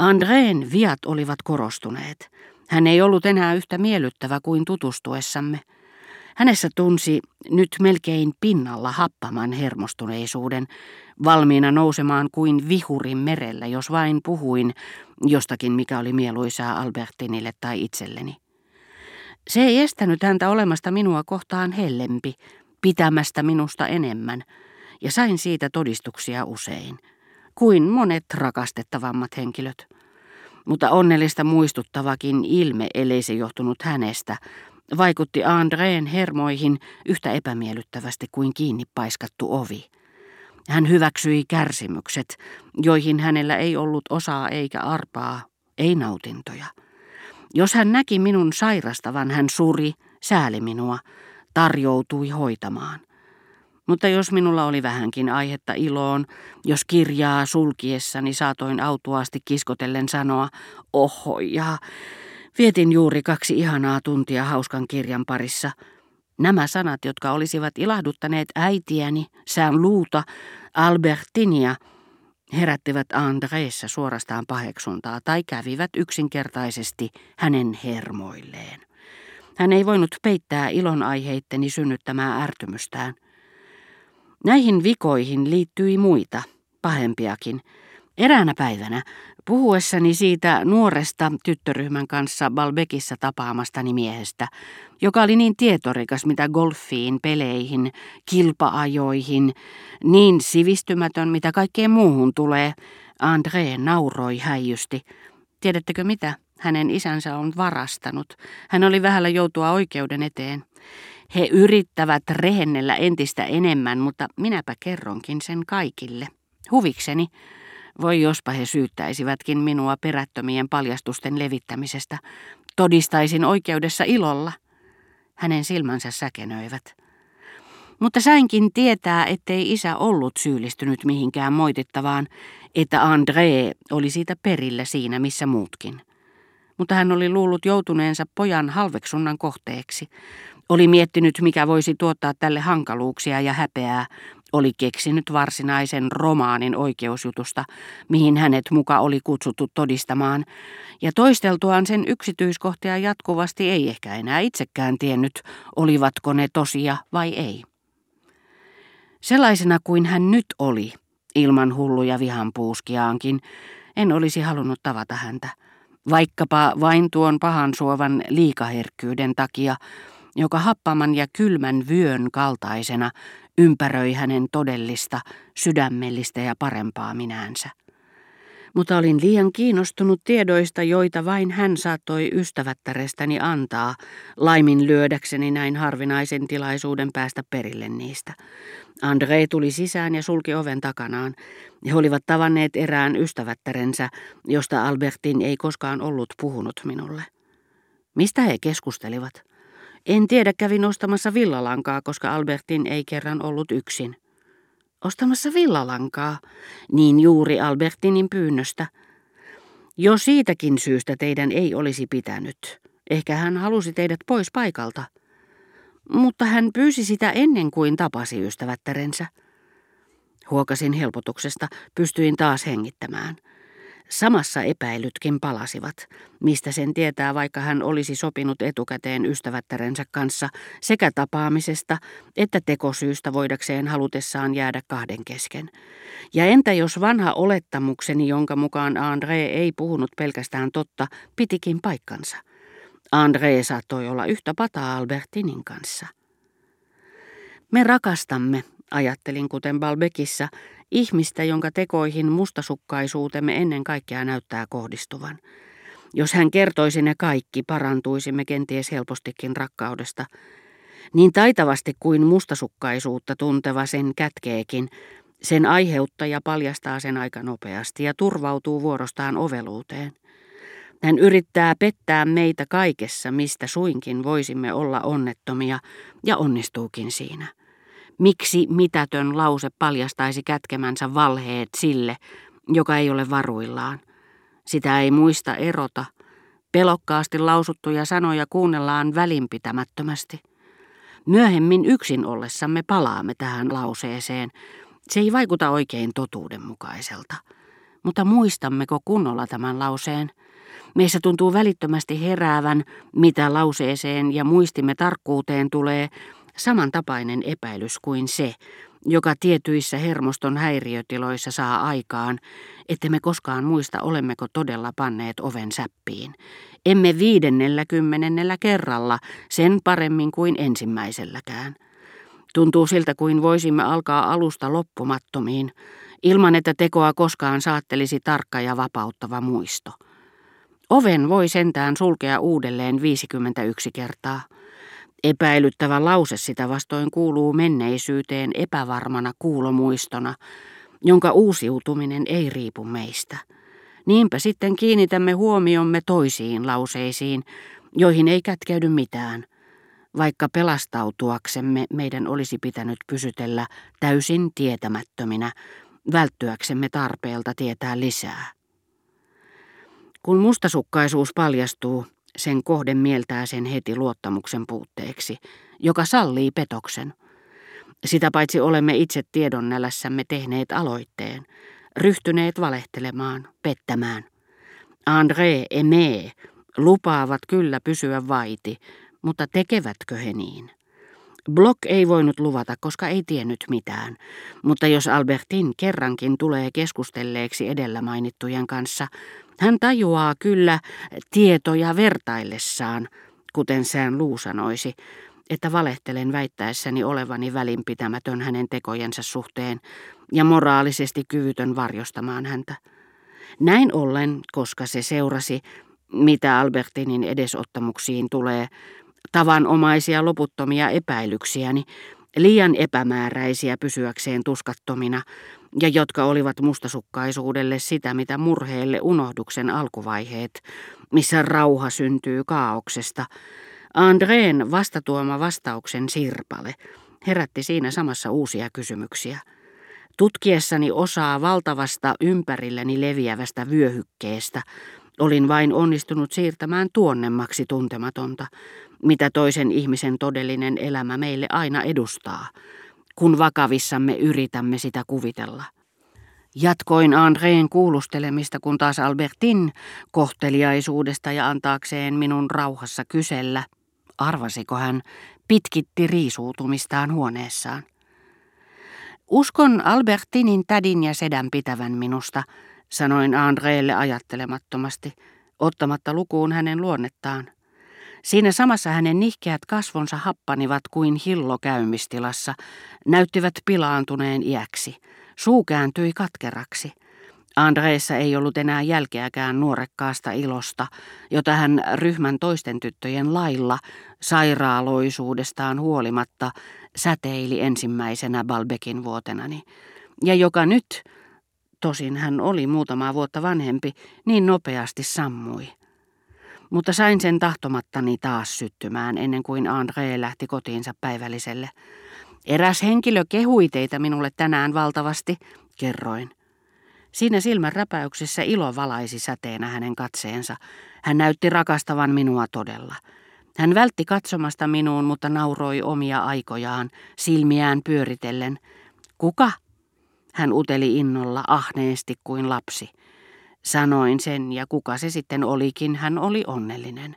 Andreen viat olivat korostuneet. Hän ei ollut enää yhtä miellyttävä kuin tutustuessamme. Hänessä tunsi nyt melkein pinnalla happaman hermostuneisuuden, valmiina nousemaan kuin vihurin merellä, jos vain puhuin jostakin, mikä oli mieluisaa Albertinille tai itselleni. Se ei estänyt häntä olemasta minua kohtaan hellempi, pitämästä minusta enemmän, ja sain siitä todistuksia usein, kuin monet rakastettavammat henkilöt. Mutta onnellista muistuttavakin ilme, ellei se johtunut hänestä, vaikutti Andreen hermoihin yhtä epämiellyttävästi kuin kiinni paiskattu ovi. Hän hyväksyi kärsimykset, joihin hänellä ei ollut osaa eikä arpaa, ei nautintoja. Jos hän näki minun sairastavan, hän suri, sääli minua, tarjoutui hoitamaan. Mutta jos minulla oli vähänkin aihetta iloon, jos kirjaa sulkiessani saatoin autuaasti kiskotellen sanoa, oho ja vietin juuri kaksi ihanaa tuntia hauskan kirjan parissa. Nämä sanat, jotka olisivat ilahduttaneet äitiäni, sään luuta, Albertinia, herättivät Andreessa suorastaan paheksuntaa tai kävivät yksinkertaisesti hänen hermoilleen. Hän ei voinut peittää ilonaiheitteni synnyttämää ärtymystään. Näihin vikoihin liittyi muita, pahempiakin. Eräänä päivänä, puhuessani siitä nuoresta tyttöryhmän kanssa Balbekissa tapaamastani miehestä, joka oli niin tietorikas mitä golfiin, peleihin, kilpaajoihin, niin sivistymätön mitä kaikkeen muuhun tulee, André nauroi häijysti. Tiedättekö mitä? Hänen isänsä on varastanut. Hän oli vähällä joutua oikeuden eteen. He yrittävät rehennellä entistä enemmän, mutta minäpä kerronkin sen kaikille. Huvikseni. Voi jospa he syyttäisivätkin minua perättömien paljastusten levittämisestä. Todistaisin oikeudessa ilolla. Hänen silmänsä säkenöivät. Mutta sainkin tietää, ettei isä ollut syyllistynyt mihinkään moitittavaan, että André oli siitä perillä siinä missä muutkin. Mutta hän oli luullut joutuneensa pojan halveksunnan kohteeksi. Oli miettinyt, mikä voisi tuottaa tälle hankaluuksia ja häpeää. Oli keksinyt varsinaisen romaanin oikeusjutusta, mihin hänet muka oli kutsuttu todistamaan. Ja toisteltuaan sen yksityiskohtia jatkuvasti ei ehkä enää itsekään tiennyt, olivatko ne tosia vai ei. Sellaisena kuin hän nyt oli, ilman hulluja vihanpuuskiaankin, en olisi halunnut tavata häntä. Vaikkapa vain tuon pahan suovan liikaherkkyyden takia, joka happaman ja kylmän vyön kaltaisena ympäröi hänen todellista, sydämellistä ja parempaa minäänsä. Mutta olin liian kiinnostunut tiedoista, joita vain hän saattoi ystävättärestäni antaa, laimin lyödäkseni näin harvinaisen tilaisuuden päästä perille niistä. André tuli sisään ja sulki oven takanaan. He olivat tavanneet erään ystävättärensä, josta Albertin ei koskaan ollut puhunut minulle. Mistä he keskustelivat? En tiedä, kävin ostamassa villalankaa, koska Albertin ei kerran ollut yksin. Ostamassa villalankaa? Niin juuri Albertinin pyynnöstä. Jo siitäkin syystä teidän ei olisi pitänyt. Ehkä hän halusi teidät pois paikalta. Mutta hän pyysi sitä ennen kuin tapasi ystävättärensä. Huokasin helpotuksesta, pystyin taas hengittämään. Samassa epäilytkin palasivat, mistä sen tietää, vaikka hän olisi sopinut etukäteen ystävättärensä kanssa sekä tapaamisesta että tekosyystä voidakseen halutessaan jäädä kahden kesken. Ja entä jos vanha olettamukseni, jonka mukaan André ei puhunut pelkästään totta, pitikin paikkansa? André saattoi olla yhtä pataa Albertinin kanssa. Me rakastamme, ajattelin kuten Balbekissa, ihmistä, jonka tekoihin mustasukkaisuutemme ennen kaikkea näyttää kohdistuvan. Jos hän kertoisi ne kaikki, parantuisimme kenties helpostikin rakkaudesta. Niin taitavasti kuin mustasukkaisuutta tunteva sen kätkeekin, sen aiheuttaja paljastaa sen aika nopeasti ja turvautuu vuorostaan oveluuteen. Hän yrittää pettää meitä kaikessa, mistä suinkin voisimme olla onnettomia, ja onnistuukin siinä. Miksi mitätön lause paljastaisi kätkemänsä valheet sille, joka ei ole varuillaan? Sitä ei muista erota. Pelokkaasti lausuttuja sanoja kuunnellaan välinpitämättömästi. Myöhemmin yksin ollessamme palaamme tähän lauseeseen. Se ei vaikuta oikein totuudenmukaiselta. Mutta muistammeko kunnolla tämän lauseen? Meissä tuntuu välittömästi heräävän, mitä lauseeseen ja muistimme tarkkuuteen tulee, samantapainen epäilys kuin se, joka tietyissä hermoston häiriötiloissa saa aikaan, että me koskaan muista olemmeko todella panneet oven säppiin. Emme viidennellä kymmenennellä kerralla, sen paremmin kuin ensimmäiselläkään. Tuntuu siltä kuin voisimme alkaa alusta loppumattomiin, ilman että tekoa koskaan saattelisi tarkka ja vapauttava muisto. Oven voi sentään sulkea uudelleen 51 kertaa. Epäilyttävä lause sitä vastoin kuuluu menneisyyteen epävarmana kuulomuistona, jonka uusiutuminen ei riipu meistä. Niinpä sitten kiinnitämme huomiomme toisiin lauseisiin, joihin ei kätkeydy mitään, vaikka pelastautuaksemme meidän olisi pitänyt pysytellä täysin tietämättöminä, välttyäksemme tarpeelta tietää lisää. Kun mustasukkaisuus paljastuu, sen kohde mieltää sen heti luottamuksen puutteeksi, joka sallii petoksen. Sitä paitsi olemme itse tiedonnälässämme tehneet aloitteen, ryhtyneet valehtelemaan, pettämään. André Aimé lupaavat kyllä pysyä vaiti, mutta tekevätkö he niin? Block ei voinut luvata, koska ei tiennyt mitään, mutta jos Albertin kerrankin tulee keskustelleeksi edellä mainittujen kanssa, hän tajuaa kyllä tietoja vertaillessaan, kuten sään luu sanoisi, että valehtelen väittäessäni olevani välinpitämätön hänen tekojensa suhteen ja moraalisesti kyvytön varjostamaan häntä. Näin ollen, koska se seurasi, mitä Albertinin edesottamuksiin tulee, tavanomaisia loputtomia epäilyksiäni, liian epämääräisiä pysyäkseen tuskattomina, ja jotka olivat mustasukkaisuudelle sitä, mitä murheelle unohduksen alkuvaiheet, missä rauha syntyy kaauksesta. Andreen vastatuoma vastauksen sirpale herätti siinä samassa uusia kysymyksiä. Tutkiessani osaa valtavasta ympärilläni leviävästä vyöhykkeestä, olin vain onnistunut siirtämään tuonnemmaksi tuntematonta, mitä toisen ihmisen todellinen elämä meille aina edustaa, kun vakavissamme yritämme sitä kuvitella. Jatkoin Andreen kuulustelemista, kun taas Albertin kohteliaisuudesta ja antaakseen minun rauhassa kysellä, arvasiko hän, pitkitti riisuutumistaan huoneessaan. Uskon Albertinin tädin ja sedän pitävän minusta, sanoin Andreelle ajattelemattomasti, ottamatta lukuun hänen luonnettaan. Siinä samassa hänen nihkeät kasvonsa happanivat kuin hillo käymistilassa, näyttivät pilaantuneen iäksi. Suu kääntyi katkeraksi. Andreessa ei ollut enää jälkeäkään nuorekkaasta ilosta, jota hän ryhmän toisten tyttöjen lailla sairaaloisuudestaan huolimatta säteili ensimmäisenä Balbekin vuotenani, ja joka nyt, tosin hän oli muutamaa vuotta vanhempi, niin nopeasti sammui mutta sain sen tahtomattani taas syttymään ennen kuin André lähti kotiinsa päivälliselle. Eräs henkilö kehui teitä minulle tänään valtavasti, kerroin. Siinä silmän räpäyksessä ilo valaisi säteenä hänen katseensa. Hän näytti rakastavan minua todella. Hän vältti katsomasta minuun, mutta nauroi omia aikojaan, silmiään pyöritellen. Kuka? Hän uteli innolla, ahneesti kuin lapsi. Sanoin sen ja kuka se sitten olikin, hän oli onnellinen.